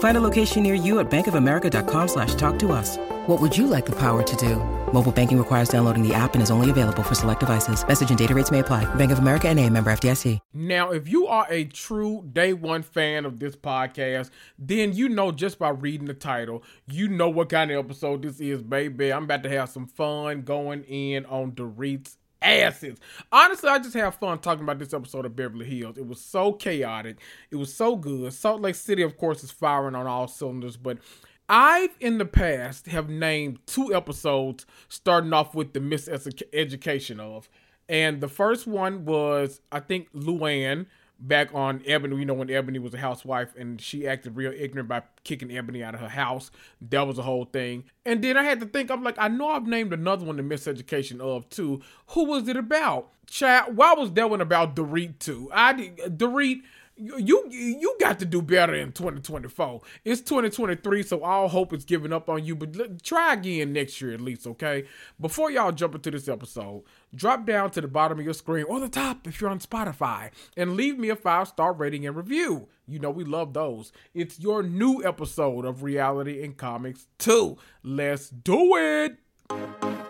Find a location near you at bankofamerica.com slash talk to us. What would you like the power to do? Mobile banking requires downloading the app and is only available for select devices. Message and data rates may apply. Bank of America and a member FDIC. Now, if you are a true day one fan of this podcast, then you know just by reading the title, you know what kind of episode this is, baby. I'm about to have some fun going in on Dorit's asses. Honestly, I just have fun talking about this episode of Beverly Hills. It was so chaotic. It was so good. Salt Lake City, of course, is firing on all cylinders, but I've in the past have named two episodes starting off with the miseducation of. And the first one was I think Luann back on Ebony, you know, when Ebony was a housewife and she acted real ignorant by kicking Ebony out of her house. That was a whole thing. And then I had to think, I'm like, I know I've named another one the miseducation of too. Who was it about? Chat, why was that one about Dorit too? I Dorit you you got to do better in 2024. It's 2023, so all hope is giving up on you. But try again next year at least, okay? Before y'all jump into this episode, drop down to the bottom of your screen or the top if you're on Spotify and leave me a five star rating and review. You know we love those. It's your new episode of Reality and Comics Too. Let's do it.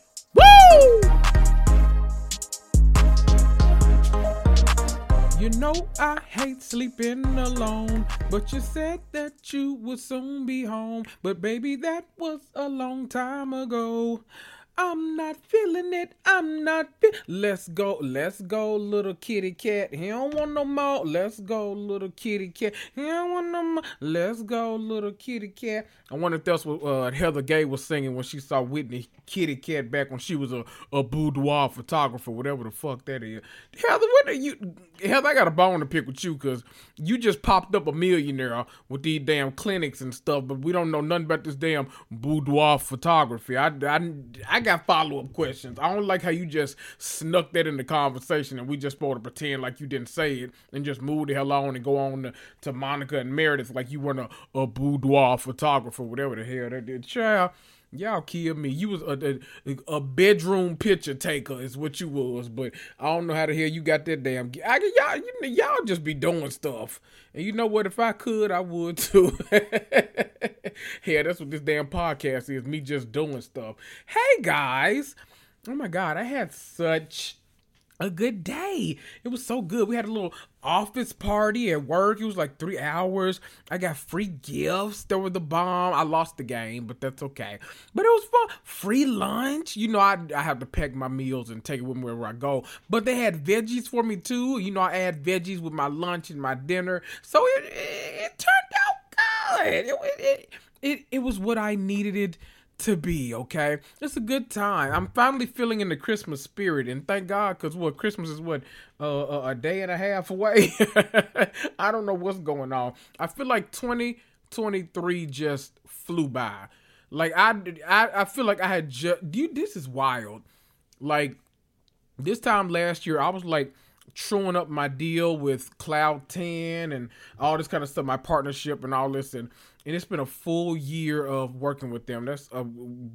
You know I hate sleeping alone, but you said that you would soon be home. But baby, that was a long time ago. I'm not feeling it. I'm not. Fe- let's go. Let's go, little kitty cat. He don't want no more. Let's go, little kitty cat. He don't want no more. Let's go, little kitty cat. I wonder if that's what uh, Heather Gay was singing when she saw Whitney Kitty Cat back when she was a, a boudoir photographer, whatever the fuck that is. Heather, what are you? Heather, I got a bone to pick with you because you just popped up a millionaire with these damn clinics and stuff, but we don't know nothing about this damn boudoir photography. I, I, I got follow up questions. I don't like how you just snuck that in the conversation and we just supposed to pretend like you didn't say it and just move the hell on and go on to, to Monica and Meredith like you weren't a, a boudoir photographer, whatever the hell that did. Child, y'all killed me. You was a, a, a bedroom picture taker is what you was, but I don't know how the hell you got that damn. I, y'all, you, y'all just be doing stuff, and you know what? If I could, I would too. yeah, that's what this damn podcast is. Me just doing stuff. Hey guys, oh my god, I had such a good day. It was so good. We had a little office party at work. It was like three hours. I got free gifts. There were the bomb. I lost the game, but that's okay. But it was fun. Free lunch. You know, I, I have to pack my meals and take it with me wherever I go. But they had veggies for me too. You know, I add veggies with my lunch and my dinner. So it, it, it turned out good. It, it, it, it was what I needed it to be, okay? It's a good time. I'm finally feeling in the Christmas spirit, and thank God, because what Christmas is what uh, a day and a half away. I don't know what's going on. I feel like 2023 just flew by. Like I, I, I feel like I had just. Dude, this is wild. Like this time last year, I was like truing up my deal with Cloud 10 and all this kind of stuff, my partnership and all this. And, and it's been a full year of working with them. That's uh,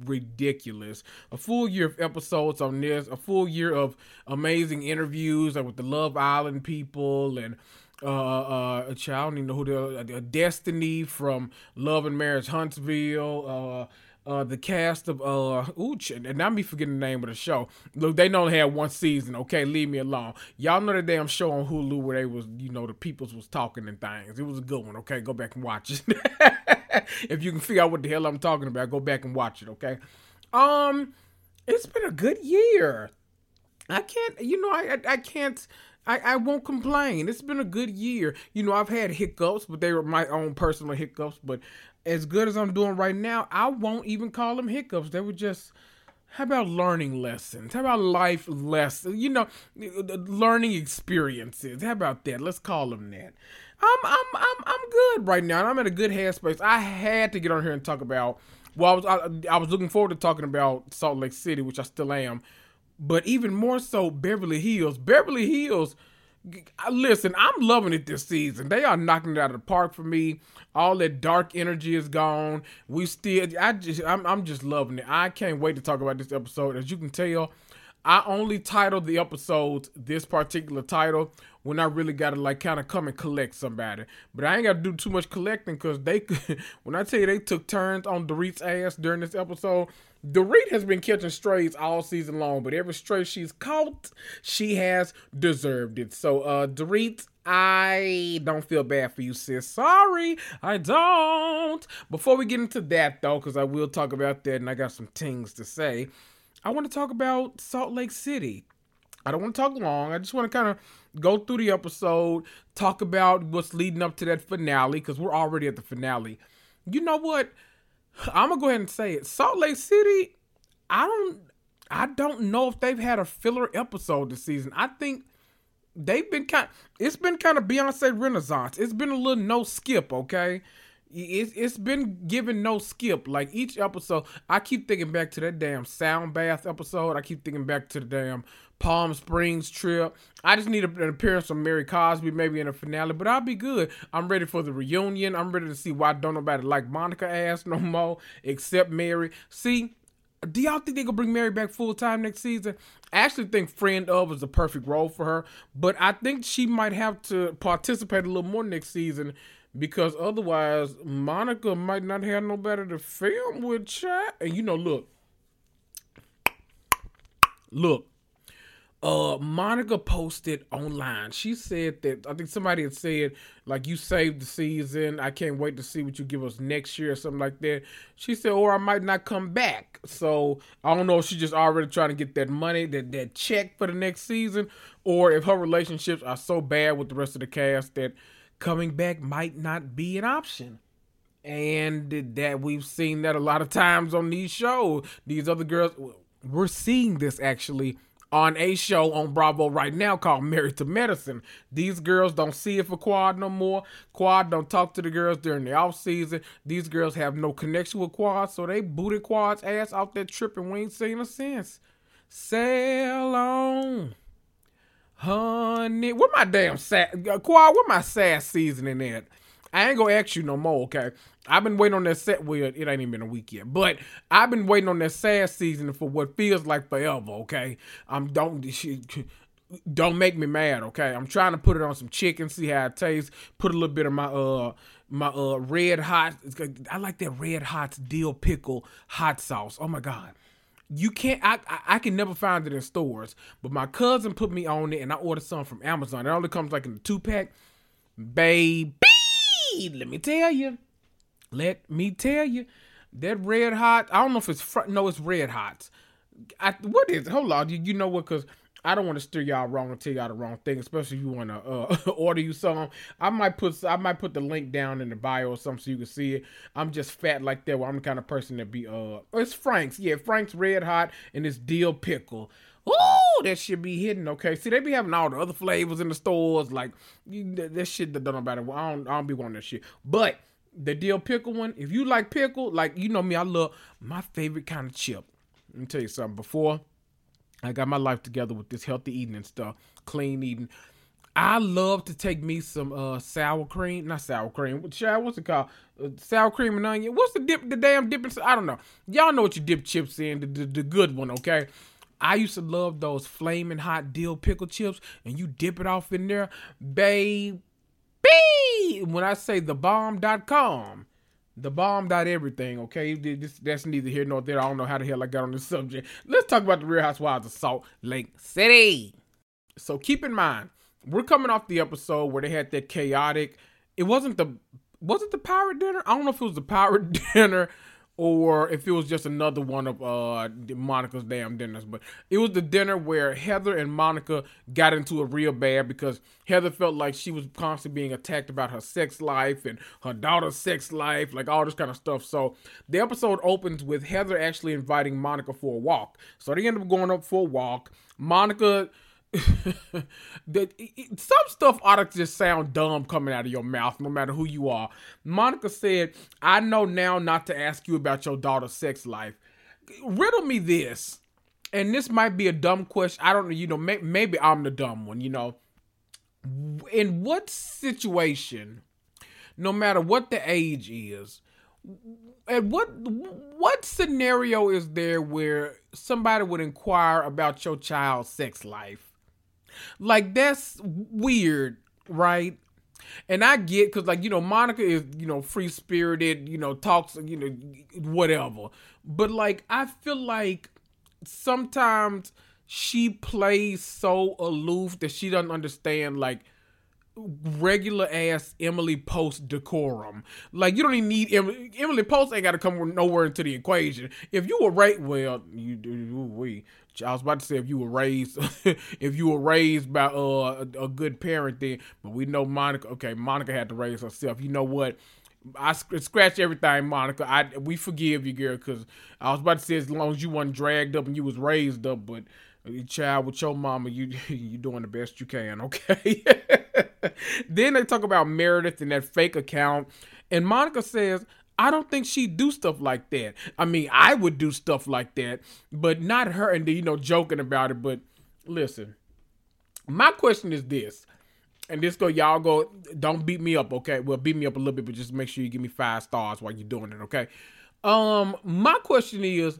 ridiculous. A full year of episodes on this, a full year of amazing interviews like with the Love Island people and uh, uh, a child, I don't even know who the uh, Destiny from Love and Marriage Huntsville, uh, uh, the cast of uh ooh, and I'm be forgetting the name of the show. Look, they only had one season. Okay, leave me alone. Y'all know the damn show on Hulu where they was, you know, the peoples was talking and things. It was a good one. Okay, go back and watch it. if you can figure out what the hell I'm talking about, go back and watch it. Okay. Um, it's been a good year. I can't, you know, I I, I can't. I, I won't complain. It's been a good year. You know, I've had hiccups, but they were my own personal hiccups. But as good as I'm doing right now, I won't even call them hiccups. They were just how about learning lessons? How about life lessons? You know, learning experiences. How about that? Let's call them that. I'm I'm I'm I'm good right now. I'm in a good headspace. I had to get on here and talk about. Well, I was I, I was looking forward to talking about Salt Lake City, which I still am, but even more so Beverly Hills. Beverly Hills listen, I'm loving it this season. They are knocking it out of the park for me. All that dark energy is gone. We still, I just, I'm, I'm just loving it. I can't wait to talk about this episode. As you can tell, I only titled the episodes this particular title when I really got to like kind of come and collect somebody. But I ain't got to do too much collecting because they, when I tell you they took turns on Dorit's ass during this episode, Dorit has been catching strays all season long, but every stray she's caught, she has deserved it. So, uh, Dorit, I don't feel bad for you, sis. Sorry, I don't. Before we get into that, though, because I will talk about that and I got some things to say, I want to talk about Salt Lake City. I don't want to talk long. I just want to kind of go through the episode, talk about what's leading up to that finale, because we're already at the finale. You know what? I'm gonna go ahead and say it. Salt Lake City, I don't I don't know if they've had a filler episode this season. I think they've been kind it's been kind of Beyonce Renaissance. It's been a little no skip, okay? It's it's been given no skip. Like each episode, I keep thinking back to that damn sound bath episode. I keep thinking back to the damn Palm Springs trip. I just need an appearance from Mary Cosby, maybe in a finale, but I'll be good. I'm ready for the reunion. I'm ready to see why don't nobody like Monica ass no more except Mary. See, do y'all think they gonna bring Mary back full time next season? I actually think Friend of is the perfect role for her, but I think she might have to participate a little more next season because otherwise Monica might not have no better to film with. Chat and you know, look, look uh Monica posted online. She said that I think somebody had said like you saved the season. I can't wait to see what you give us next year or something like that. She said, or I might not come back. So I don't know if she's just already trying to get that money, that that check for the next season, or if her relationships are so bad with the rest of the cast that coming back might not be an option. And that we've seen that a lot of times on these shows. These other girls we're seeing this actually on a show on Bravo right now called Married to Medicine. These girls don't see it for Quad no more. Quad don't talk to the girls during the off season. These girls have no connection with Quad, so they booted Quad's ass off that trip and we ain't seen her since. Sail on. Honey, where my damn sad Quad, where my sad seasoning at? I ain't gonna ask you no more, okay? I've been waiting on that set. Well, it ain't even been a week yet, but I've been waiting on that sad season for what feels like forever. Okay, I'm don't don't make me mad. Okay, I'm trying to put it on some chicken, see how it tastes. Put a little bit of my uh my uh red hot. I like that red hot dill pickle hot sauce. Oh my god. You can't. I, I, I can never find it in stores, but my cousin put me on it, and I ordered some from Amazon. It only comes like in a two pack. Baby, let me tell you, let me tell you, that red hot. I don't know if it's front. No, it's red hot. I, what is? Hold on. You, you know what? Because I don't want to steer y'all wrong and tell y'all the wrong thing, especially if you want to uh, order you some. I might put I might put the link down in the bio or something so you can see it. I'm just fat like that. Where I'm the kind of person that be uh, it's Frank's. Yeah, Frank's Red Hot and it's dill pickle. Ooh, that should be hidden. Okay, see, they be having all the other flavors in the stores. Like you, that shit that don't know about it. I don't, I don't be wanting that shit. But the dill pickle one, if you like pickle, like you know me, I love my favorite kind of chip. Let me tell you something. Before I got my life together with this healthy eating and stuff, clean eating. I love to take me some uh sour cream, not sour cream. What's it called? Uh, sour cream and onion. What's the dip? The damn dipping? I don't know. Y'all know what you dip chips in. The, the, the good one, okay? I used to love those flaming hot dill pickle chips, and you dip it off in there, baby. When I say the bomb.com, the bomb dot everything, okay? This, that's neither here nor there. I don't know how the hell I got on this subject. Let's talk about the Real Housewives of Salt Lake City. So keep in mind, we're coming off the episode where they had that chaotic. It wasn't the was it the pirate dinner? I don't know if it was the pirate dinner or if it was just another one of uh Monica's damn dinners. But it was the dinner where Heather and Monica got into a real bad because Heather felt like she was constantly being attacked about her sex life and her daughter's sex life, like all this kind of stuff. So the episode opens with Heather actually inviting Monica for a walk. So they end up going up for a walk. Monica that some stuff ought to just sound dumb coming out of your mouth, no matter who you are. Monica said, "I know now not to ask you about your daughter's sex life." Riddle me this, and this might be a dumb question. I don't know. You know, may, maybe I'm the dumb one. You know, in what situation, no matter what the age is, and what what scenario is there where somebody would inquire about your child's sex life? Like that's weird, right? And I get because, like, you know, Monica is, you know, free spirited, you know, talks, you know, whatever. But, like, I feel like sometimes she plays so aloof that she doesn't understand, like, regular ass Emily Post decorum. Like, you don't even need Emily, Emily Post ain't got to come nowhere into the equation. If you were right, well, you do, we I was about to say if you were raised, if you were raised by uh, a, a, good parent, then. But we know Monica. Okay, Monica had to raise herself. You know what? I scratch everything, Monica. I we forgive you, girl, because I was about to say as long as you weren't dragged up and you was raised up, but child with your mama, you you doing the best you can, okay? then they talk about Meredith and that fake account, and Monica says, I don't think she'd do stuff like that. I mean, I would do stuff like that, but not her and you know joking about it. But listen, my question is this, and this go y'all go. Don't beat me up, okay? Well, beat me up a little bit, but just make sure you give me five stars while you're doing it, okay? Um, my question is,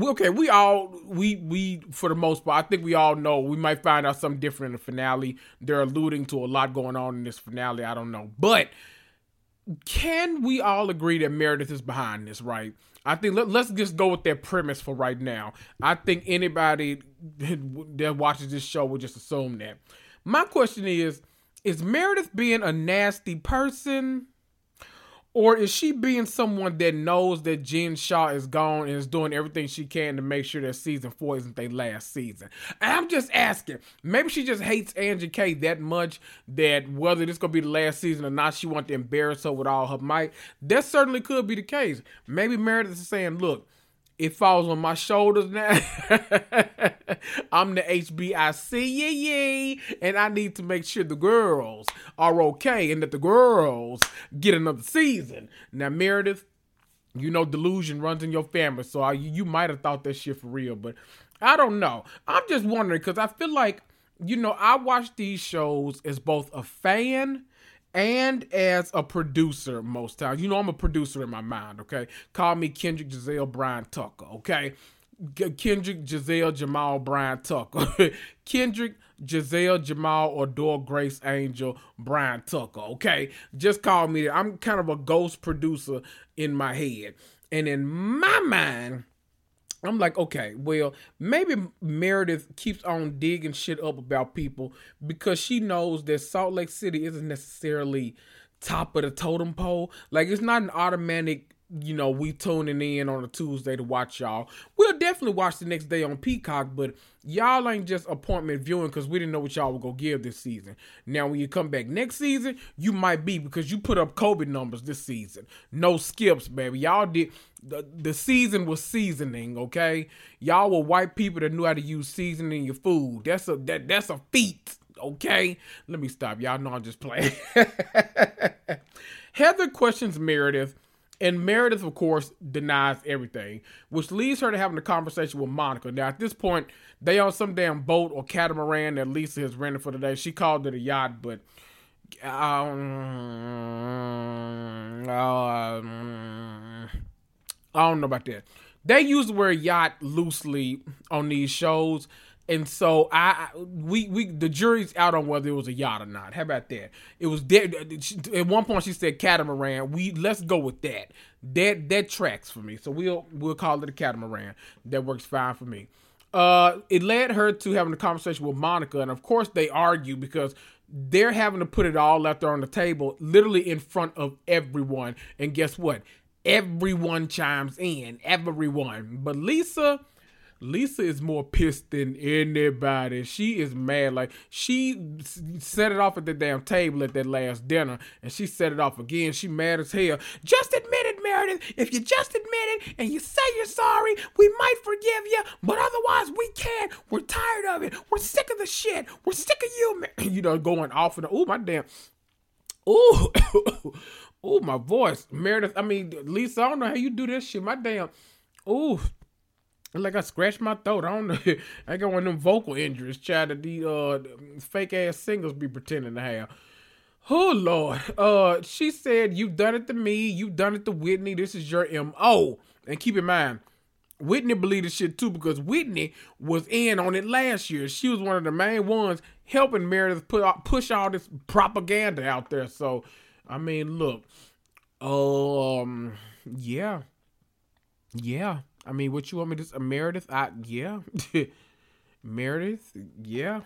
okay, we all we we for the most part, I think we all know we might find out something different in the finale. They're alluding to a lot going on in this finale. I don't know, but can we all agree that Meredith is behind this, right? I think let, us just go with that premise for right now. I think anybody that watches this show would just assume that. My question is Is Meredith being a nasty person? Or is she being someone that knows that Jen Shah is gone and is doing everything she can to make sure that season four isn't their last season? I'm just asking. Maybe she just hates Angie K that much that whether this gonna be the last season or not, she wants to embarrass her with all her might. That certainly could be the case. Maybe Meredith is saying, look, it falls on my shoulders now. I'm the HBIC, and I need to make sure the girls are okay and that the girls get another season. Now, Meredith, you know delusion runs in your family, so I, you might have thought that shit for real, but I don't know. I'm just wondering because I feel like you know I watch these shows as both a fan and as a producer most times. You know, I'm a producer in my mind, okay? Call me Kendrick Giselle Brian Tucker, okay? Kendrick Giselle Jamal Brian Tucker. Kendrick Giselle Jamal or Dora Grace Angel Brian Tucker, okay? Just call me. I'm kind of a ghost producer in my head. And in my mind, I'm like, okay, well, maybe Meredith keeps on digging shit up about people because she knows that Salt Lake City isn't necessarily top of the totem pole. Like, it's not an automatic you know, we tuning in on a Tuesday to watch y'all. We'll definitely watch the next day on Peacock, but y'all ain't just appointment viewing because we didn't know what y'all were gonna give this season. Now, when you come back next season, you might be because you put up COVID numbers this season. No skips, baby. Y'all did the, the season was seasoning, okay? Y'all were white people that knew how to use seasoning in your food. That's a that that's a feat, okay? Let me stop. Y'all know I'm just playing. Heather questions Meredith And Meredith, of course, denies everything, which leads her to having a conversation with Monica. Now, at this point, they on some damn boat or catamaran that Lisa has rented for the day. She called it a yacht, but um, um, I don't know about that. They use the word yacht loosely on these shows, and so I we we the jury's out on whether it was a yacht or not. How about that? It was dead. At one point, she said catamaran. We let's go with that. That that tracks for me. So we'll we'll call it a catamaran. That works fine for me. Uh, it led her to having a conversation with Monica, and of course they argue because they're having to put it all out there on the table, literally in front of everyone. And guess what? Everyone chimes in. Everyone. But Lisa Lisa is more pissed than anybody. She is mad. Like she set it off at the damn table at that last dinner, and she set it off again. She mad as hell. Just admit it, Meredith. If you just admit it and you say you're sorry, we might forgive you, but otherwise we can't. We're tired of it. We're sick of the shit. We're sick of you, man. You know, going off and oh my damn. Oh, oh my voice, Meredith. I mean, Lisa. I don't know how you do this shit. My damn. Oh, like I scratched my throat. I don't know. I got one of them vocal injuries, child, that the uh, fake ass singers be pretending to have. Oh Lord. Uh she said, You've done it to me, you've done it to Whitney. This is your MO. And keep in mind, Whitney believed this shit too because Whitney was in on it last year. She was one of the main ones helping Meredith put push all this propaganda out there. So, I mean, look, um, yeah, yeah. I mean, what you want me to? Uh, Meredith? I yeah, Meredith. Yeah.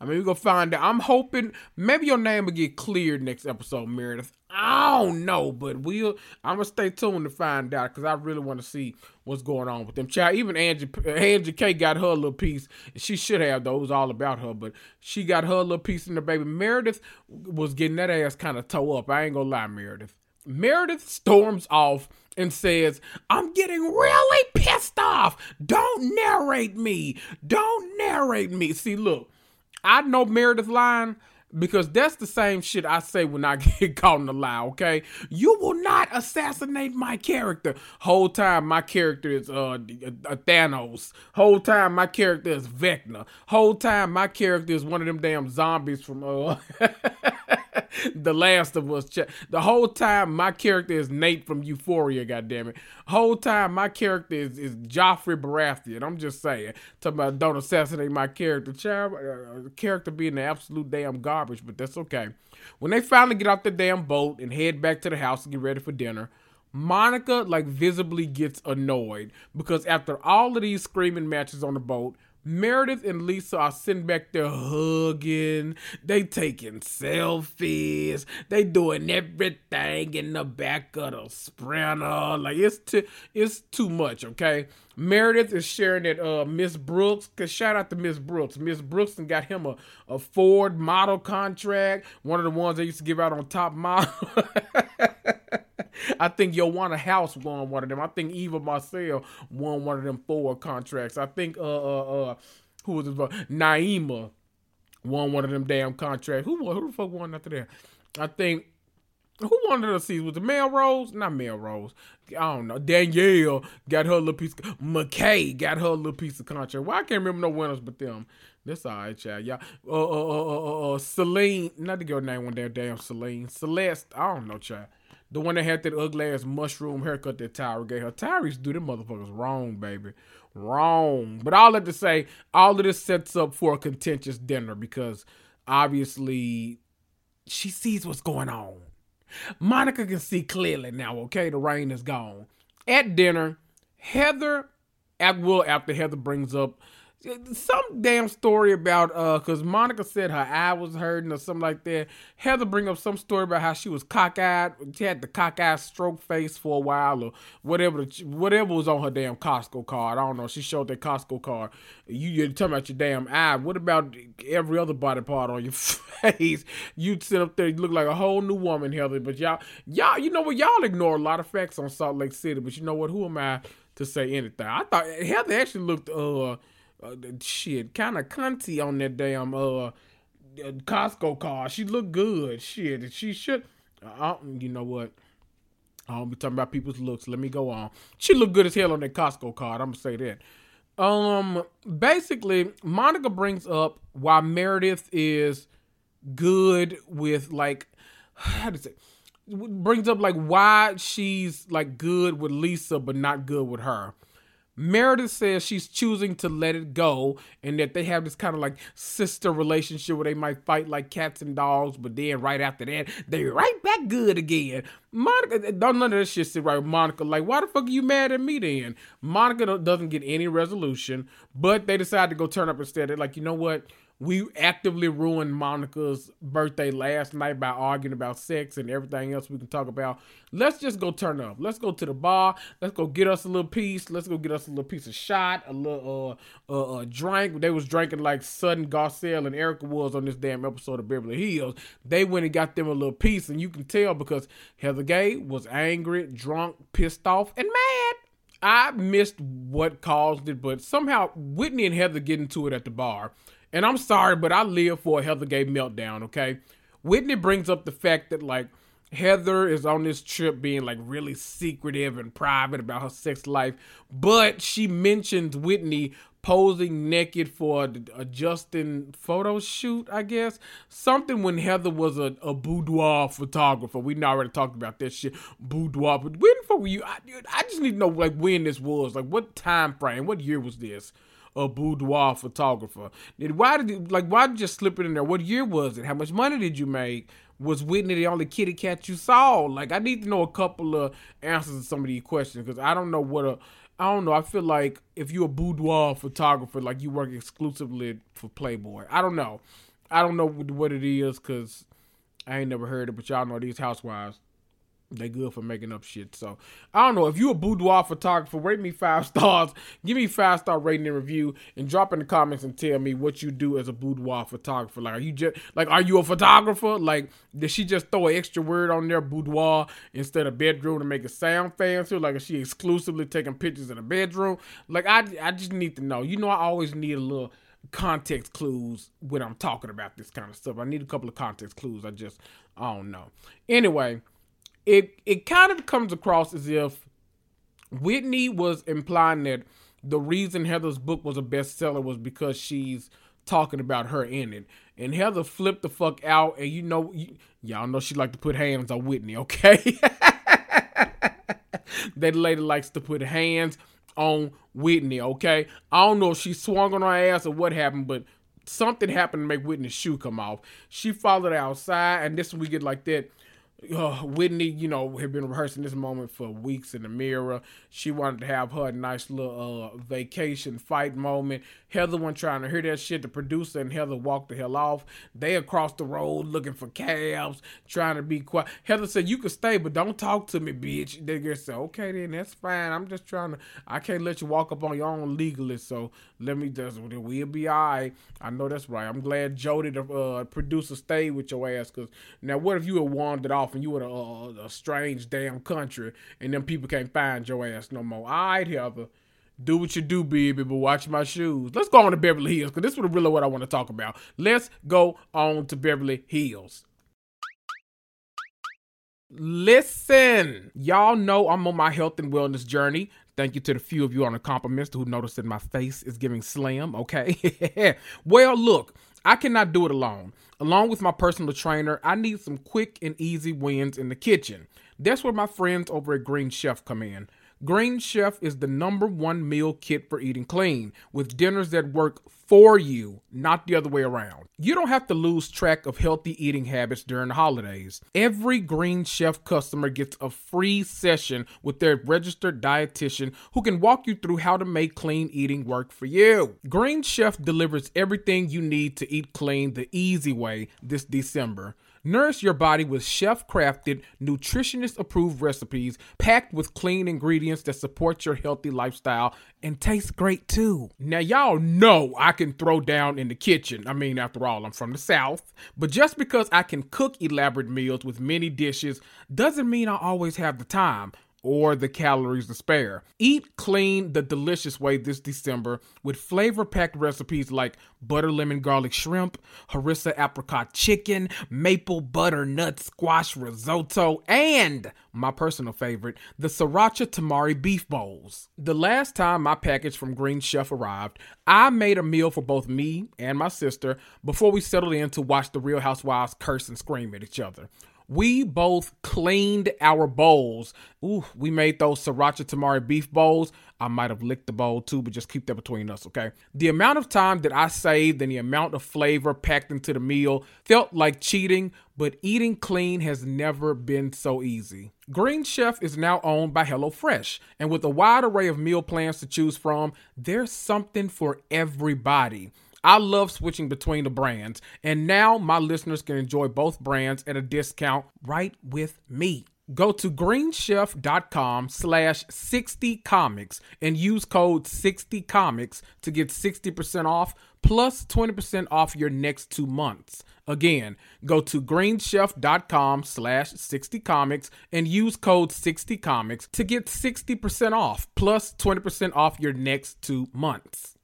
I mean, we're gonna find out. I'm hoping maybe your name will get cleared next episode, Meredith. I don't know, but we'll. I'm gonna stay tuned to find out because I really want to see what's going on with them. Child, even Angie, Angie K got her little piece. She should have though. It was all about her, but she got her little piece in the baby. Meredith was getting that ass kind of toe up. I ain't gonna lie, Meredith. Meredith storms off and says, I'm getting really pissed off. Don't narrate me. Don't narrate me. See, look, I know Meredith line because that's the same shit I say when I get caught in the lie, okay? You will not assassinate my character. Whole time my character is uh Thanos. Whole time my character is Vecna. Whole time my character is one of them damn zombies from uh The Last of Us. The whole time my character is Nate from Euphoria, goddammit. Whole time my character is, is Joffrey Baratheon. I'm just saying. Talking about don't assassinate my character. Child, uh, character being the absolute damn garbage, but that's okay. When they finally get off the damn boat and head back to the house to get ready for dinner, Monica like visibly gets annoyed because after all of these screaming matches on the boat, Meredith and Lisa are sitting back there hugging. They taking selfies. They doing everything in the back of the sprinter. Like it's too it's too much, okay? Meredith is sharing that uh Miss Brooks, cause shout out to Miss Brooks. Miss Brooks and got him a, a Ford model contract, one of the ones they used to give out on top model. I think Yoanna House won one of them. I think Eva Marcille won one of them four contracts. I think uh uh uh who was it? Naima won one of them damn contracts. Who who the fuck won after that? I think who wanted to see was the Melrose? Not Melrose. I don't know. Danielle got her little piece. Of, McKay got her little piece of contract. Well, I can't remember no winners but them. That's all right, child. Y'all. Uh, uh, uh, uh, uh, Celine. Not the girl name one there. Damn Celine. Celeste. I don't know, child. The one that had that ugly ass mushroom haircut that Tyra gave her. Tyra's do them motherfuckers wrong, baby. Wrong. But all that to say, all of this sets up for a contentious dinner because obviously she sees what's going on. Monica can see clearly now, okay? The rain is gone. At dinner, Heather, well, after Heather brings up some damn story about uh because monica said her eye was hurting or something like that. Heather bring up some story about how she was cockeyed she had the cockeyed stroke face for a while or whatever the, whatever was on her damn costco card. I don't know she showed that costco card. You, you're talking about your damn eye. What about every other body part on your face? You sit up there you look like a whole new woman heather but y'all y'all you know what? Y'all ignore a lot of facts on salt lake city but you know what? Who am i to say anything? I thought heather actually looked uh uh, shit, kind of cunty on that damn uh Costco car. She looked good. Shit, she should. Uh, you know what? I don't be talking about people's looks. Let me go on. She looked good as hell on that Costco card. I'm gonna say that. Um, basically, Monica brings up why Meredith is good with like how does it brings up like why she's like good with Lisa but not good with her. Meredith says she's choosing to let it go and that they have this kind of like sister relationship where they might fight like cats and dogs, but then right after that, they're right back good again. Monica, don't none of this shit sit right with Monica. Like, why the fuck are you mad at me then? Monica doesn't get any resolution, but they decide to go turn up instead. They're like, you know what? We actively ruined Monica's birthday last night by arguing about sex and everything else we can talk about. Let's just go turn up. Let's go to the bar. Let's go get us a little piece. Let's go get us a little piece of shot, a little uh, uh, uh drink. They was drinking like Sutton Garcelle and Erika was on this damn episode of Beverly Hills. They went and got them a little piece, and you can tell because Heather Gay was angry, drunk, pissed off, and mad. I missed what caused it, but somehow Whitney and Heather get into it at the bar. And I'm sorry, but I live for a Heather Gay meltdown, okay? Whitney brings up the fact that, like, Heather is on this trip being like really secretive and private about her sex life, but she mentions Whitney posing naked for a, Justin photo shoot, I guess. Something when Heather was a, a boudoir photographer. We already talked about that shit. Boudoir. But when for you? I, I just need to know like when this was. Like what time frame? What year was this? A boudoir photographer. Why did you, like why did you slip it in there? What year was it? How much money did you make? Was Whitney the only kitty cat you saw? Like I need to know a couple of answers to some of these questions because I don't know what a I don't know. I feel like if you're a boudoir photographer, like you work exclusively for Playboy. I don't know. I don't know what it is because I ain't never heard it, but y'all know these housewives. They good for making up shit. So I don't know. If you a boudoir photographer, rate me five stars. Give me five star rating and review, and drop in the comments and tell me what you do as a boudoir photographer. Like, are you just like, are you a photographer? Like, did she just throw an extra word on there, boudoir, instead of bedroom to make it sound fancy? Like, is she exclusively taking pictures in a bedroom? Like, I I just need to know. You know, I always need a little context clues when I'm talking about this kind of stuff. I need a couple of context clues. I just I don't know. Anyway it it kind of comes across as if Whitney was implying that the reason Heather's book was a bestseller was because she's talking about her in it. And Heather flipped the fuck out, and you know, y'all know she like to put hands on Whitney, okay? that lady likes to put hands on Whitney, okay? I don't know if she swung on her ass or what happened, but something happened to make Whitney's shoe come off. She followed outside, and this we get like that uh, Whitney, you know, had been rehearsing this moment for weeks in the mirror. She wanted to have her nice little uh, vacation fight moment. Heather wasn't trying to hear that shit. The producer and Heather walked the hell off. They across the road looking for cabs, trying to be quiet. Heather said, "You can stay, but don't talk to me, bitch." They said, "Okay, then that's fine. I'm just trying to. I can't let you walk up on your own legally. So let me just. We'll be all right. I know that's right. I'm glad Jody, the uh, producer, stayed with your ass. Cause now, what if you had wandered off?" And you in a, a, a strange damn country and them people can't find your ass no more. All right, Heather. Do what you do, baby, but watch my shoes. Let's go on to Beverly Hills because this is really what I want to talk about. Let's go on to Beverly Hills. Listen, y'all know I'm on my health and wellness journey. Thank you to the few of you on the compliments who noticed that my face is giving slim, okay? well, look, I cannot do it alone. Along with my personal trainer, I need some quick and easy wins in the kitchen. That's where my friends over at Green Chef come in. Green Chef is the number one meal kit for eating clean, with dinners that work for you, not the other way around. You don't have to lose track of healthy eating habits during the holidays. Every Green Chef customer gets a free session with their registered dietitian who can walk you through how to make clean eating work for you. Green Chef delivers everything you need to eat clean the easy way this December. Nourish your body with chef crafted, nutritionist approved recipes packed with clean ingredients that support your healthy lifestyle and taste great too. Now, y'all know I can throw down in the kitchen. I mean, after all, I'm from the South. But just because I can cook elaborate meals with many dishes doesn't mean I always have the time or the calories to spare. Eat clean the delicious way this December with flavor packed recipes like butter lemon garlic shrimp, harissa apricot chicken, maple butternut squash risotto, and my personal favorite, the sriracha tamari beef bowls. The last time my package from Green Chef arrived, I made a meal for both me and my sister before we settled in to watch the Real Housewives curse and scream at each other. We both cleaned our bowls. Ooh, we made those sriracha tamari beef bowls. I might have licked the bowl too, but just keep that between us, okay? The amount of time that I saved and the amount of flavor packed into the meal felt like cheating, but eating clean has never been so easy. Green Chef is now owned by HelloFresh, and with a wide array of meal plans to choose from, there's something for everybody. I love switching between the brands, and now my listeners can enjoy both brands at a discount right with me. Go to greenchef.com slash 60comics and use code 60comics to get 60% off plus 20% off your next two months. Again, go to greenchef.com slash 60comics and use code 60comics to get 60% off plus 20% off your next two months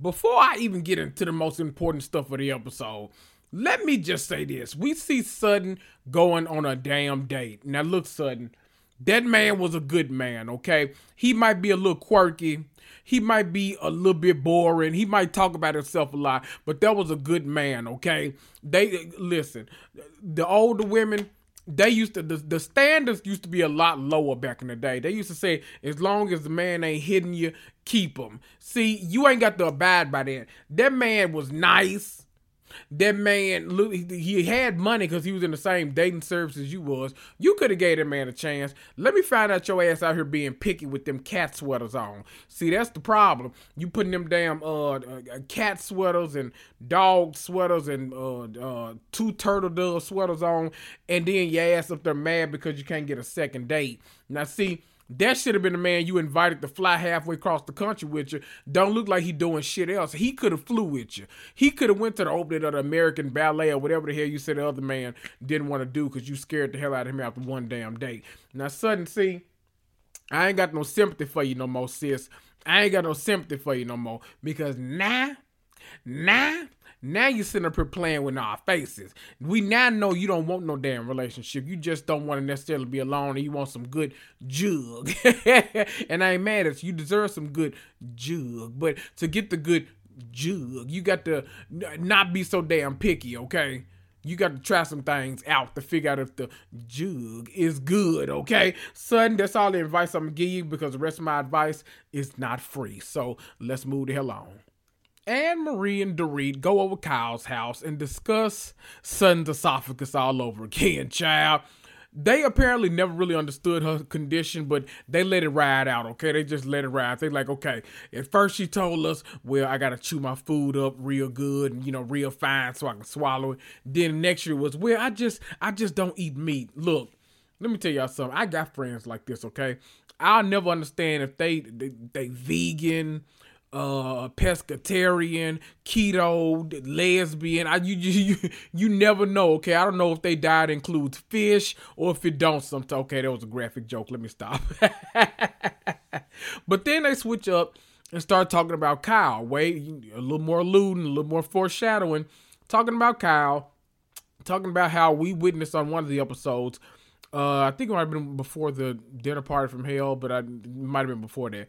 before I even get into the most important stuff of the episode, let me just say this. We see Sutton going on a damn date. Now, look, Sutton, that man was a good man, okay? He might be a little quirky. He might be a little bit boring. He might talk about himself a lot, but that was a good man, okay? They listen, the older women, they used to the, the standards used to be a lot lower back in the day. They used to say as long as the man ain't hitting you, keep him. See, you ain't got to abide by that. That man was nice. That man, he had money because he was in the same dating service as you was. You could have gave that man a chance. Let me find out your ass out here being picky with them cat sweaters on. See, that's the problem. You putting them damn uh, uh cat sweaters and dog sweaters and uh, uh two turtle dove sweaters on, and then your ass up there mad because you can't get a second date. Now, see that should have been the man you invited to fly halfway across the country with you. Don't look like he doing shit else. He could have flew with you. He could have went to the opening of the American Ballet or whatever the hell you said the other man didn't want to do because you scared the hell out of him after one damn date. Now, Sutton, see, I ain't got no sympathy for you no more, sis. I ain't got no sympathy for you no more because now, now now you're sitting up here playing with our faces. We now know you don't want no damn relationship. You just don't want to necessarily be alone and you want some good jug. and I ain't mad at you. You deserve some good jug. But to get the good jug, you got to not be so damn picky, okay? You got to try some things out to figure out if the jug is good, okay? Son, that's all the advice I'm gonna give you because the rest of my advice is not free. So let's move the hell on. Annemarie and Dorit go over Kyle's house and discuss Sutton's esophagus all over again, child. They apparently never really understood her condition, but they let it ride out, okay? They just let it ride. They like, okay, at first she told us, well, I gotta chew my food up real good and you know, real fine so I can swallow it. Then next year was, well, I just I just don't eat meat. Look, let me tell y'all something. I got friends like this, okay? I'll never understand if they they, they vegan uh pescatarian keto lesbian. I, you, you you never know okay? I don't know if they diet includes fish or if it don't sometimes. Okay that was a graphic joke. Let me stop. But then they switch up and start talking about kyle. Wait a little more alluding a little more foreshadowing. Talking about kyle talking about how we witnessed on one of the episodes. Uh i think it might have been before the dinner party from hell but i might have been before that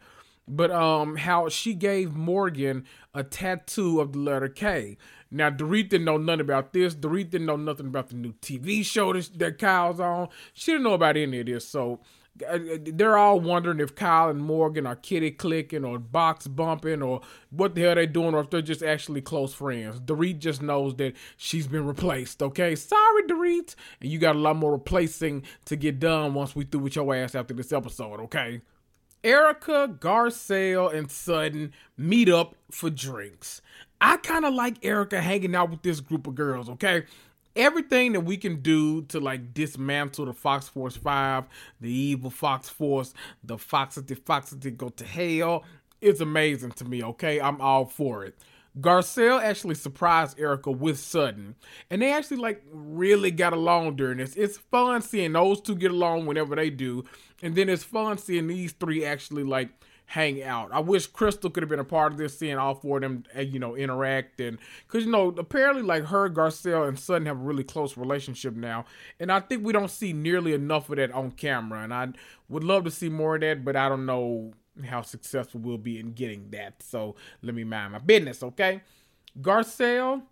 but um how she gave Morgan a tattoo of the letter K. Now Dorit didn't know nothing about this. Dorit didn't know nothing about the new TV show that, Kyle's on. She didn't know about any of this. So uh, they're all wondering if Kyle and Morgan are kitty clicking or box bumping or what the hell they doing or if they're just actually close friends. Dorit just knows that she's been replaced. Okay, sorry Dorit, and you got a lot more replacing to get done once we through with your ass after this episode. Okay. Erika, Garcelle, and Sutton meet up for drinks. I kind of like Erika hanging out with this group of girls, okay? Everything that we can do to like dismantle the Fox Force 5, the evil Fox Force, the Foxity Foxity go to hell, it's amazing to me, okay? I'm all for it. Garcelle actually surprised Erika with Sutton, and they actually like really got along during this. It's fun seeing those two get along whenever they do, and then it's fun seeing these three actually like hang out. I wish Crystal could have been a part of this, seeing all four of them, uh, you know, interact and because you know apparently like her, Garcelle, and Sutton have a really close relationship now, and I think we don't see nearly enough of that on camera, and I would love to see more of that, but I don't know how successful we'll be in getting that. So let me mind my business, okay? Garcelle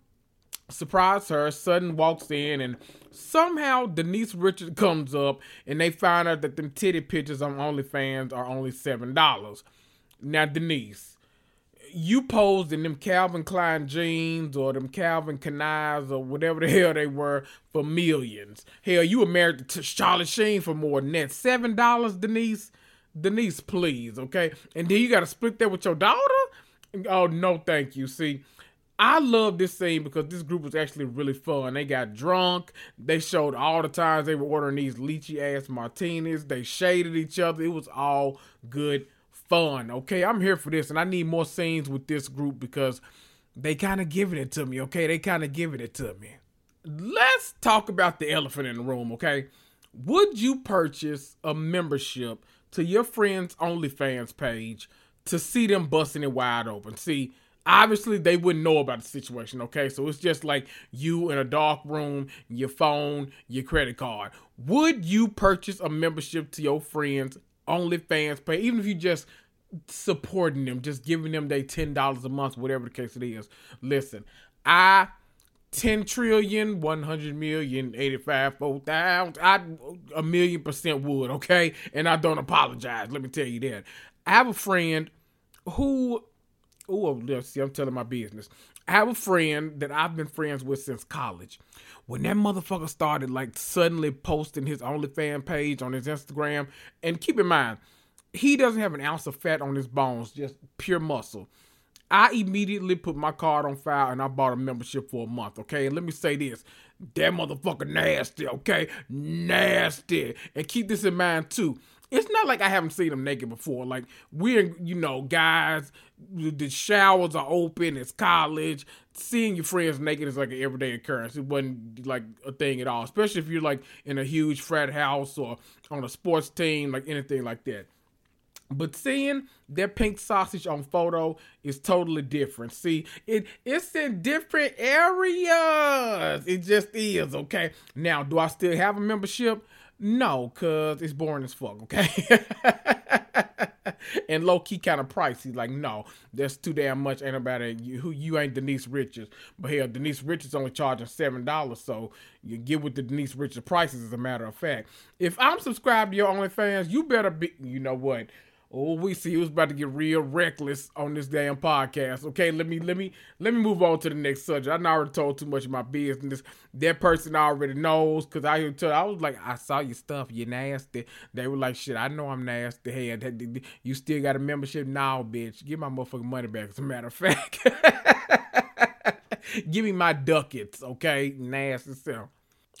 surprise her. Sutton walks in, and somehow Denise Richards comes up, and they find out that them titty pictures on OnlyFans are only seven dollars. Now, Denise, you posed in them Calvin Klein jeans or them Calvin Knives or whatever the hell they were for millions. Hell, you were married to Charlie Sheen for more than that. Seven dollars, Denise. Denise, please, okay? And then you got to split that with your daughter? Oh, no, thank you. See, I love this scene because this group was actually really fun. They got drunk. They showed all the times they were ordering these lychee ass martinis. They shaded each other. It was all good fun. Okay, I'm here for this, and I need more scenes with this group because they kind of giving it to me. Okay, they kind of giving it to me. Let's talk about the elephant in the room. Okay, would you purchase a membership to your friend's OnlyFans page to see them busting it wide open? See obviously they wouldn't know about the situation okay? So it's just like you in a dark room your phone your credit card. Would you purchase a membership to your friends OnlyFans pay even if you just supporting them just giving them their $10 a month whatever the case it is? Listen i 10 trillion 100 million 85 4,000 I a million percent would okay and I don't apologize let me tell you that I have a friend who oh, let's see, I'm telling my business. I have a friend that I've been friends with since college. When that motherfucker started like suddenly posting his OnlyFans page on his Instagram, and keep in mind, he doesn't have an ounce of fat on his bones, just pure muscle. I immediately put my card on file and I bought a membership for a month. Okay, and let me say this: that motherfucker nasty. Okay, nasty. And keep this in mind too it's not like I haven't seen him naked before. Like we're, you know, guys, the showers are open. It's college. Seeing your friends naked is like an everyday occurrence. It wasn't like a thing at all, especially if you're like in a huge frat house or on a sports team, like anything like that. But seeing that pink sausage on photo is totally different. See, it it's in different areas. It just is, okay? Now, do I still have a membership? No, cause it's boring as fuck, okay? and low key kind of pricey. Like, no, that's too damn much. Ain't nobody you who you ain't Denise Richards. But hell, Denise Richards only charging seven dollars, so you get with the Denise Richards prices as a matter of fact. If I'm subscribed to your OnlyFans, you better be you know what? Oh, we see who's about to get real reckless on this damn podcast. Okay, let me let me let me move on to the next subject. I already told too much of my business. That person already knows because I tell I was like, I saw your stuff, you nasty. They were like, shit, I know I'm nasty. Hey, you still got a membership now, bitch. Give my motherfucking money back. As a matter of fact, give me my ducats, okay? Nasty self.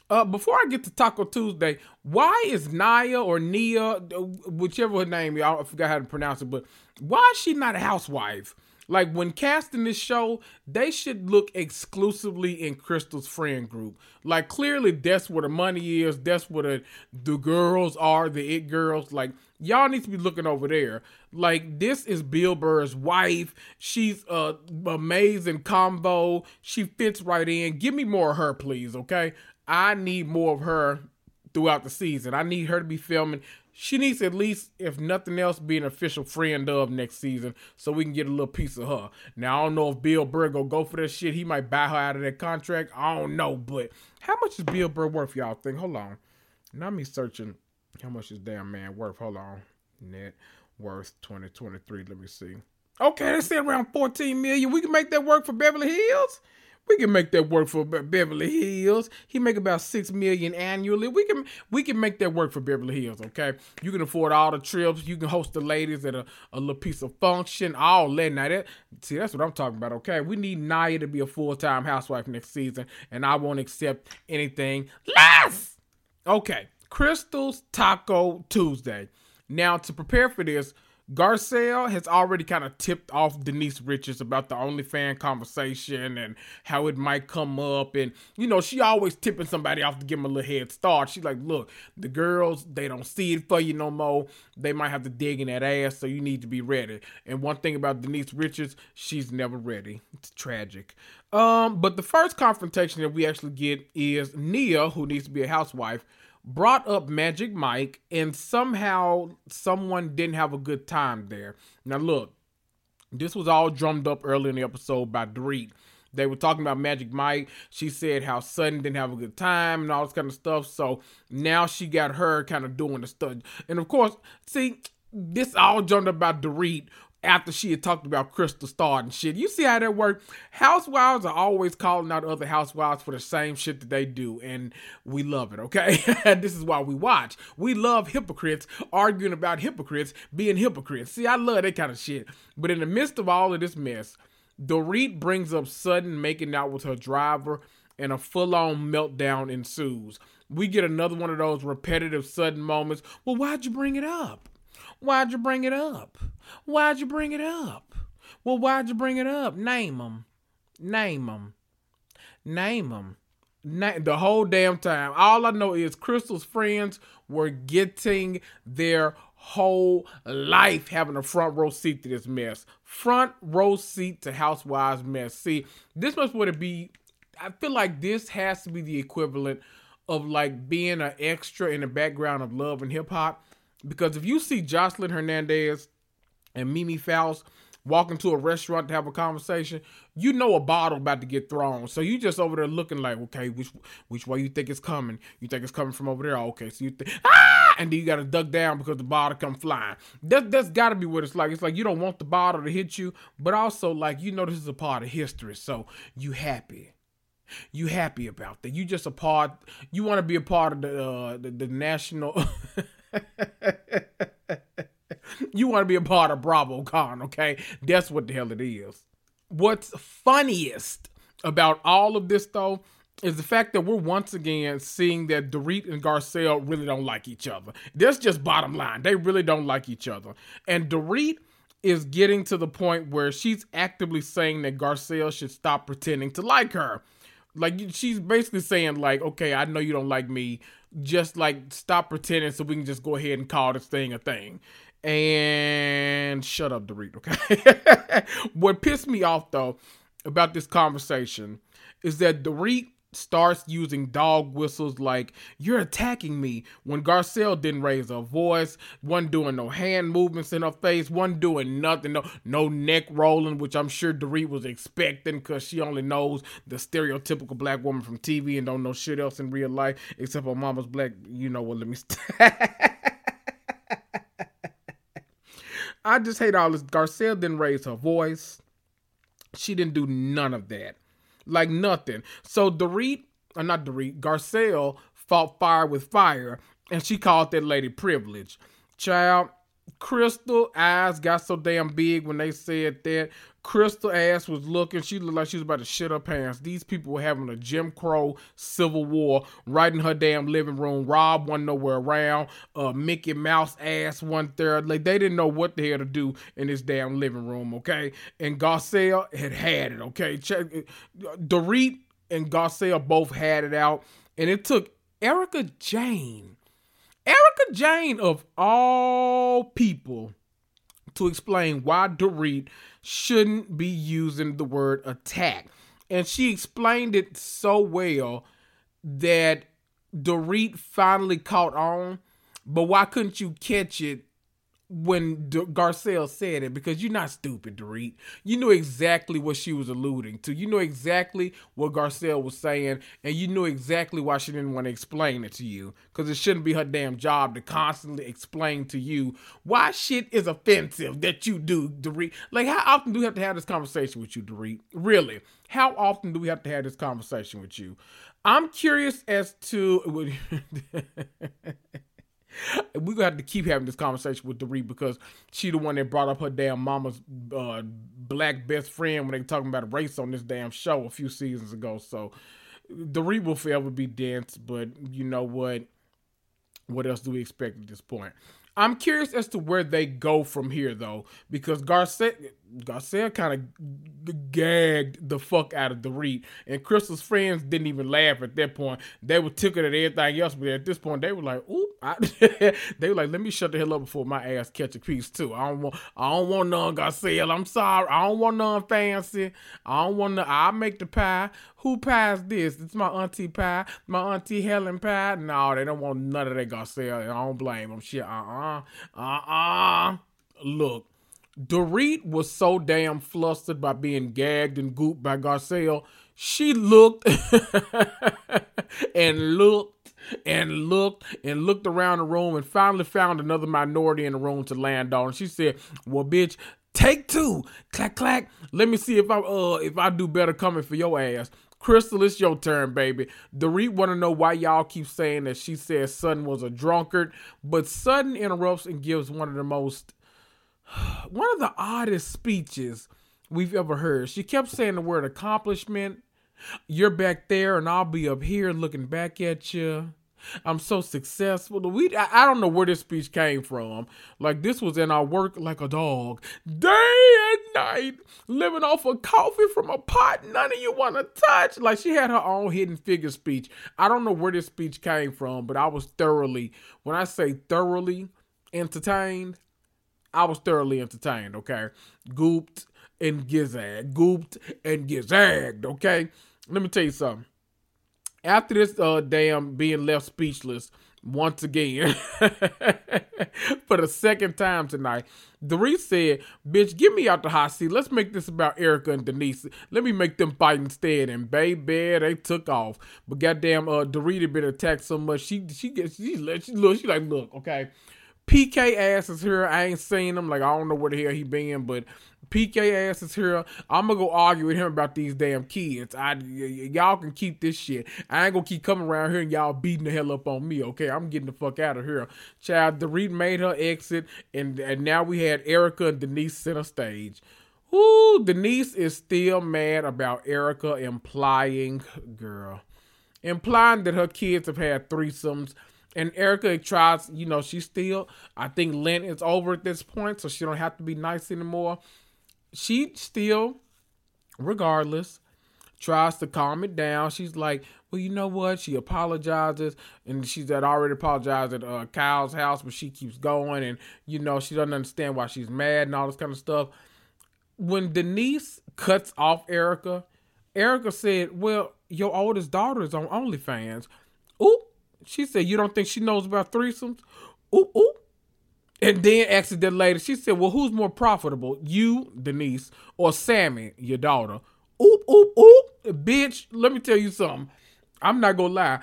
Uh, before I get to Taco Tuesday, why is Naya or Nia, whichever her name, I forgot how to pronounce it, but why is she not a housewife? Like when casting this show, they should look exclusively in Crystal's friend group. Like clearly that's where the money is. That's where the, the girls are, the it girls. Like y'all need to be looking over there. Like this is Bill Burr's wife. She's a amazing combo. She fits right in. Give me more of her, please. Okay. I need more of her throughout the season. I need her to be filming. She needs at least, if nothing else, be an official friend of next season so we can get a little piece of her. Now, I don't know if Bill Burr go go for that shit. He might buy her out of that contract. I don't know, but how much is Bill Burr worth, y'all think? Hold on. Now me searching how much is damn man worth. Hold on. Net worth 2023. Let me see. Okay, they around 14 million. We can make that work for Beverly Hills. We can make that work for Beverly Hills. He make about six million annually. We can we can make that work for Beverly Hills. Okay, you can afford all the trips. You can host the ladies at a, a little piece of function. All that now that see that's what I'm talking about. Okay, we need Naya to be a full time housewife next season, and I won't accept anything less. Okay, Crystal's Taco Tuesday. Now to prepare for this, Garcelle has already kind of tipped off Denise Richards about the OnlyFans conversation and how it might come up. And, you know, she always tipping somebody off to give them a little head start. She's like, look, the girls, they don't see it for you no more. They might have to dig in that ass, so you need to be ready. And one thing about Denise Richards, she's never ready. It's tragic. Um, but the first confrontation that we actually get is Nia, who needs to be a housewife, brought up Magic Mike, and somehow someone didn't have a good time there. Now, look, this was all drummed up early in the episode by Dorit. They were talking about Magic Mike. She said how Sutton didn't have a good time and all this kind of stuff. So now she got her kind of doing the stuff. And of course, see, this all drummed up by Dorit, after she had talked about Crystal Star and shit. You see how that works? Housewives are always calling out other housewives for the same shit that they do, and we love it, okay? this is why we watch. We love hypocrites arguing about hypocrites being hypocrites. See, I love that kind of shit. But in the midst of all of this mess, Dorit brings up Sutton making out with her driver, and a full on meltdown ensues. We get another one of those repetitive Sutton moments. Well, why'd you bring it up? Why'd you bring it up? Why'd you bring it up? Well, why'd you bring it up? Name them. Name them. Name them. Na- the whole damn time. All I know is Crystal's friends were getting their whole life having a front row seat to this mess. Front row seat to Housewives mess. See, this must would it be. I feel like this has to be the equivalent of like being an extra in the background of love and hip hop because if you see Joseline Hernandez and Mimi Faust walking to a restaurant to have a conversation, you know a bottle about to get thrown. So you just over there looking like, okay, which which way you think it's coming? You think it's coming from over there? Okay, so you think ah, and then you got to duck down because the bottle come flying. That that's got to be what it's like. It's like you don't want the bottle to hit you, but also like you know this is a part of history, so you happy. You happy about that? You just a part. You want to be a part of the uh, the, the national. you want to be a part of BravoCon, okay? That's what the hell it is. What's funniest about all of this, though, is the fact that we're once again seeing that Dorit and Garcelle really don't like each other. That's just bottom line. They really don't like each other. And Dorit is getting to the point where she's actively saying that Garcelle should stop pretending to like her. Like she's basically saying, like, okay, I know you don't like me. Just like stop pretending so we can just go ahead and call this thing a thing. And shut up, Dorit, okay? what pissed me off though about this conversation is that Dorit starts using dog whistles like you're attacking me when Garcelle didn't raise her voice, one doing no hand movements in her face, one doing nothing, no no neck rolling, which I'm sure Dorit was expecting because she only knows the stereotypical black woman from TV and don't know shit else in real life except her mama's black. You know what? Let me. St- I just hate all this. Garcelle didn't raise her voice. She didn't do none of that. Like nothing. So Dorit, or uh, not Dorit, Garcelle fought fire with fire, and she called that lady privilege. Child, Crystal eyes got so damn big when they said that. Crystal ass was looking. She looked like she was about to shit her pants. These people were having a Jim Crow civil war right in her damn living room. Rob wasn't nowhere around. Uh, Mickey Mouse ass one third. Like they didn't know what the hell to do in this damn living room. Okay, and Garcelle had had it. Okay, check. Dorit and Garcelle both had it out, and it took Erika Jayne. Erika Jayne of all people, to explain why Dorit shouldn't be using the word attack. And she explained it so well that Dorit finally caught on. But why couldn't you catch it when D- Garcelle said it because you're not stupid, Dorit. You knew exactly what she was alluding to. You know exactly what Garcelle was saying, and you knew exactly why she didn't want to explain it to you. Because it shouldn't be her damn job to constantly explain to you why shit is offensive that you do, Dorit. Like, how often do we have to have this conversation with you, Dorit? Really? How often do we have to have this conversation with you? I'm curious as to. we gonna have to keep having this conversation with Dorit because she the one that brought up her damn mama's uh, black best friend when they talking about race on this damn show a few seasons ago. So Dorit will forever be dense, but you know what? What else do we expect at this point? I'm curious as to where they go from here, though, because Garcelle Garcelle kind of g- gagged the fuck out of Dorit, and Crystal's friends didn't even laugh at that point. They were tickled at everything else, but at this point, they were like, "Ooh," I, they were like, "Let me shut the hell up before my ass catch a piece too." I don't want, I don't want none Garcelle. I'm sorry, I don't want none fancy. I don't want. None, I make the pie. Who pies this? It's my auntie pie, my auntie Helen pie. No, they don't want none of that Garcelle. I don't blame them. Shit, uh, uh-uh, uh, uh, uh. Look. Dorit was so damn flustered by being gagged and gooped by Garcelle. She looked and looked and looked and looked around the room and finally found another minority in the room to land on. She said, Well, bitch, take two. Clack clack. Let me see if I uh if I do better coming for your ass. Crystal, it's your turn, baby. Dorit want to know why y'all keep saying that she said Sutton was a drunkard, but Sutton interrupts and gives one of the most one of the oddest speeches we've ever heard. She kept saying the word accomplishment. You're back there, and I'll be up here looking back at you. I'm so successful. We I, I, don't know where this speech came from. Like this was in our work like a dog, day and night, living off of coffee from a pot none of you want to touch. Like she had her own hidden figure speech. I don't know where this speech came from, but I was thoroughly, when I say thoroughly entertained, I was thoroughly entertained, okay? Gooped and gizagged. Gooped and gizagged, okay? Let me tell you something. After this uh damn being left speechless once again for the second time tonight, Dorit said, Bitch, get me out the hot seat. Let's make this about Erika and Denise. Let me make them fight instead. And baby, they took off. But goddamn, uh, had been attacked so much. She she gets she, she, she look she like look okay. PK ass is here. I ain't seen him. Like I don't know where the hell he been, but PK ass is here. I'm gonna go argue with him about these damn kids. I y- y'all can keep this shit. I ain't gonna keep coming around here and y'all beating the hell up on me. Okay, I'm getting the fuck out of here. Child, Dorit made her exit, and and now we had Erika and Denise center stage. Ooh, Denise is still mad about Erika implying, girl, implying that her kids have had threesomes and Erika tries, you know, she's still, I think Lent is over at this point, so she don't have to be nice anymore. She still, regardless, tries to calm it down. She's like, well, you know what? She apologizes, and she's already apologized at uh, Kyle's house, but she keeps going, and you know she doesn't understand why she's mad and all this kind of stuff. When Denise cuts off Erika, Erika said, "Well, your oldest daughter is on OnlyFans." She said, You don't think she knows about threesomes? Ooh, ooh. And then asked that later, she said, Well, who's more profitable, you, Denise, or Sammy, your daughter? Oop, oop, oop. Bitch, let me tell you something. I'm not gonna lie.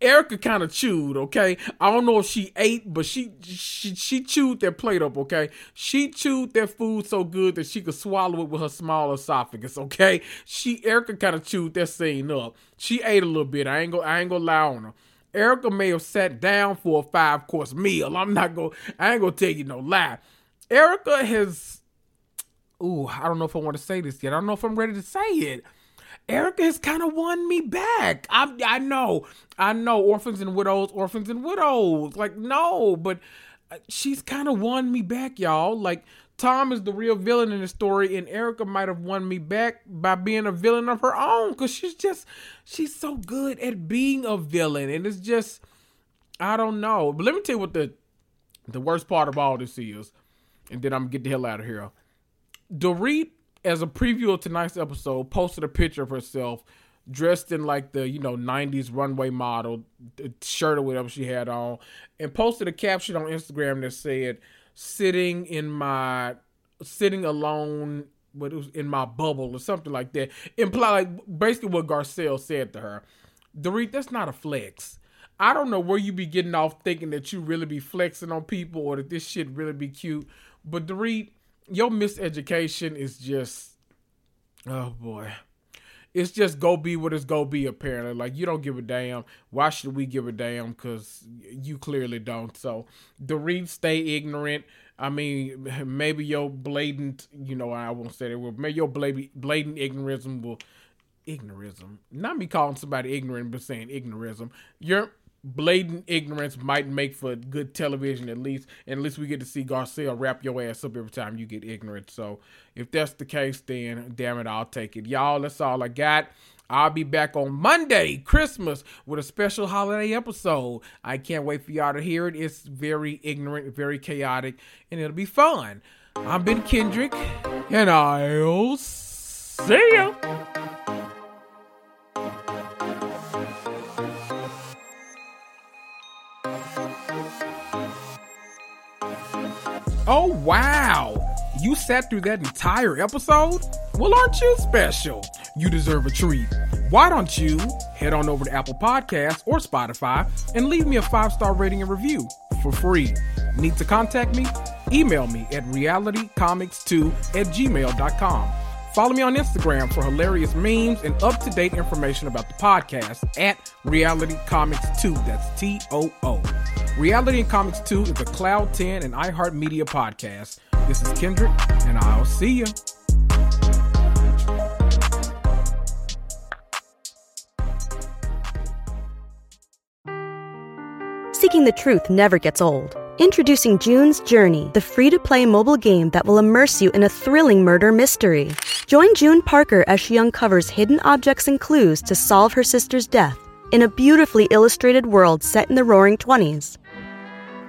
Erika kind of chewed, okay? I don't know if she ate, but she she she chewed that plate up, okay? She chewed that food so good that she could swallow it with her small esophagus, okay? She Erika kind of chewed that scene up. She ate a little bit. I ain't gonna I ain't gonna lie on her. Erika may have sat down for a five course meal. I'm not gonna I ain't gonna tell you no lie. Erika has ooh, I don't know if I want to say this yet. I don't know if I'm ready to say it. Erika has kind of won me back. I I know, I know, orphans and widows, orphans and widows. Like no, but uh, she's kind of won me back, y'all. Like Tom is the real villain in the story, and Erika might have won me back by being a villain of her own because she's just she's so good at being a villain, and it's just I don't know. But let me tell you what the the worst part of all this is, and then I'm gonna get the hell out of here. Dorit, as a preview of tonight's episode, posted a picture of herself dressed in like the you know 90s runway model shirt or whatever she had on and posted a caption on instagram that said sitting in my sitting alone what it was in my bubble or something like that. Imply like basically what Garcelle said to her. Dorit, that's not a flex. I don't know where you be getting off thinking that you really be flexing on people or that this shit really be cute. But Dorit, your miseducation is just oh boy it's just go be what it's go be apparently. Like you don't give a damn. Why should we give a damn? Because you clearly don't. So Dorit stay ignorant. I mean maybe your blatant you know i won't say that word maybe your blatant, ignorism will ignorism? Not me calling somebody ignorant but saying ignorism. Your blatant ignorance might make for good television at least and at least we get to see Garcelle wrap your ass up every time you get ignorant so if that's the case then damn it i'll take it y'all that's all i got I'll be back on Monday, Christmas, with a special holiday episode. I can't wait for y'all to hear it. It's very ignorant, very chaotic, and it'll be fun. I'm Ben Kendrick, and I'll see ya. You sat through that entire episode? Well, aren't you special? You deserve a treat. Why don't you head on over to Apple Podcasts or Spotify and leave me a five star rating and review for free? Need to contact me? Email me at realitycomicstoo at gmail.com. Follow me on Instagram for hilarious memes and up to date information about the podcast at Reality Comics Too. That's T O O. Reality and Comics Too is a Cloud 10 and iHeartMedia podcast. This is Kendrick, and I'll see you. Seeking the truth never gets old. Introducing June's Journey, the free to play mobile game that will immerse you in a thrilling murder mystery. Join June Parker as she uncovers hidden objects and clues to solve her sister's death in a beautifully illustrated world set in the roaring 20s.